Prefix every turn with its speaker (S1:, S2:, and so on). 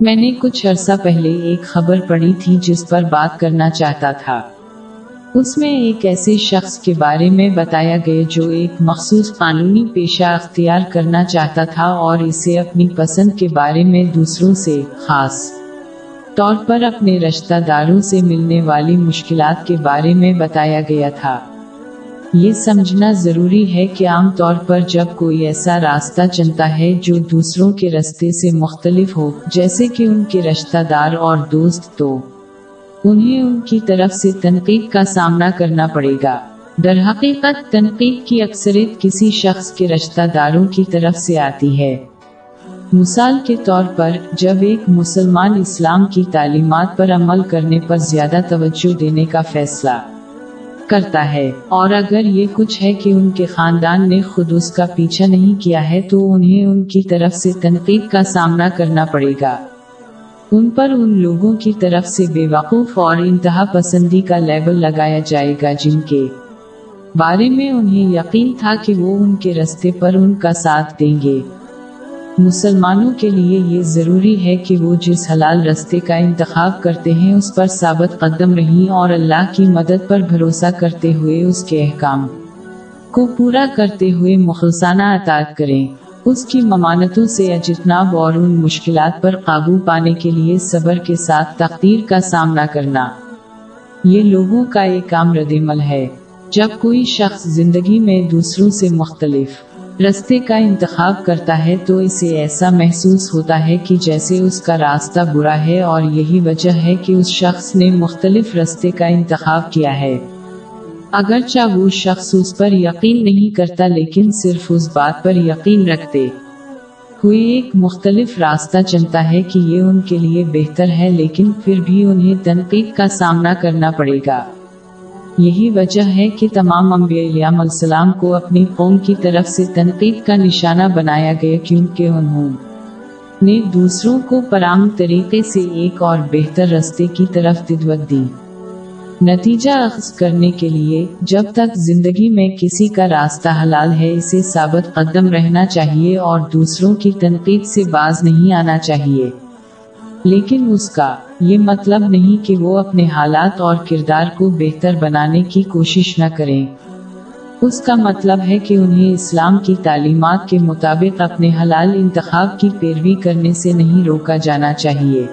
S1: میں نے کچھ عرصہ پہلے ایک خبر پڑھی تھی جس پر بات کرنا چاہتا تھا۔ اس میں ایک ایسے شخص کے بارے میں بتایا گیا جو ایک مخصوص قانونی پیشہ اختیار کرنا چاہتا تھا اور اسے اپنی پسند کے بارے میں دوسروں سے خاص طور پر اپنے رشتہ داروں سے ملنے والی مشکلات کے بارے میں بتایا گیا تھا۔ یہ سمجھنا ضروری ہے کہ عام طور پر جب کوئی ایسا راستہ چنتا ہے جو دوسروں کے رستے سے مختلف ہو، جیسے کہ ان کے رشتہ دار اور دوست، تو انہیں ان کی طرف سے تنقید کا سامنا کرنا پڑے گا۔ در حقیقت، تنقید کی اکثریت کسی شخص کے رشتہ داروں کی طرف سے آتی ہے۔ مثال کے طور پر، جب ایک مسلمان اسلام کی تعلیمات پر عمل کرنے پر زیادہ توجہ دینے کا فیصلہ کرتا ہے۔ اور اگر یہ کچھ ہے کہ ان کے خاندان نے خود اس کا پیچھا نہیں کیا ہے، تو انہیں ان کی طرف سے تنقید کا سامنا کرنا پڑے گا۔ ان پر ان لوگوں کی طرف سے بے وقوف اور انتہا پسندی کا لیبل لگایا جائے گا جن کے بارے میں انہیں یقین تھا کہ وہ ان کے رستے پر ان کا ساتھ دیں گے۔ مسلمانوں کے لیے یہ ضروری ہے کہ وہ جس حلال رستے کا انتخاب کرتے ہیں، اس پر ثابت قدم رہیں اور اللہ کی مدد پر بھروسہ کرتے ہوئے اس کے احکام کو پورا کرتے ہوئے مخلصانہ اطاعت کریں۔ اس کی ممانتوں سے اجتناب اور ان مشکلات پر قابو پانے کے لیے صبر کے ساتھ تقدیر کا سامنا کرنا۔ یہ لوگوں کا ایک عام رد عمل ہے۔ جب کوئی شخص زندگی میں دوسروں سے مختلف رستے کا انتخاب کرتا ہے تو اسے ایسا محسوس ہوتا ہے کہ جیسے اس کا راستہ برا ہے اور یہی وجہ ہے کہ اس شخص نے مختلف رستے کا انتخاب کیا ہے۔ اگرچہ وہ شخص اس پر یقین نہیں کرتا لیکن صرف اس بات پر یقین رکھتے۔ ہوئے ایک مختلف راستہ چنتا ہے کہ یہ ان کے لیے بہتر ہے لیکن پھر بھی انہیں تنقید کا سامنا کرنا پڑے گا۔ یہی وجہ ہے کہ تمام انبیاء علیہ السلام کو اپنی قوم کی طرف سے تنقید کا نشانہ بنایا گیا کیونکہ انہوں نے دوسروں کو پرام طریقے سے ایک اور بہتر رستے کی طرف ددوت دی۔ نتیجہ اخذ کرنے کے لیے جب تک زندگی میں کسی کا راستہ حلال ہے، اسے ثابت قدم رہنا چاہیے اور دوسروں کی تنقید سے باز نہیں آنا چاہیے۔ لیکن اس کا یہ مطلب نہیں کہ وہ اپنے حالات اور کردار کو بہتر بنانے کی کوشش نہ کریں۔ اس کا مطلب ہے کہ انہیں اسلام کی تعلیمات کے مطابق اپنے حلال انتخاب کی پیروی کرنے سے نہیں روکا جانا چاہیے۔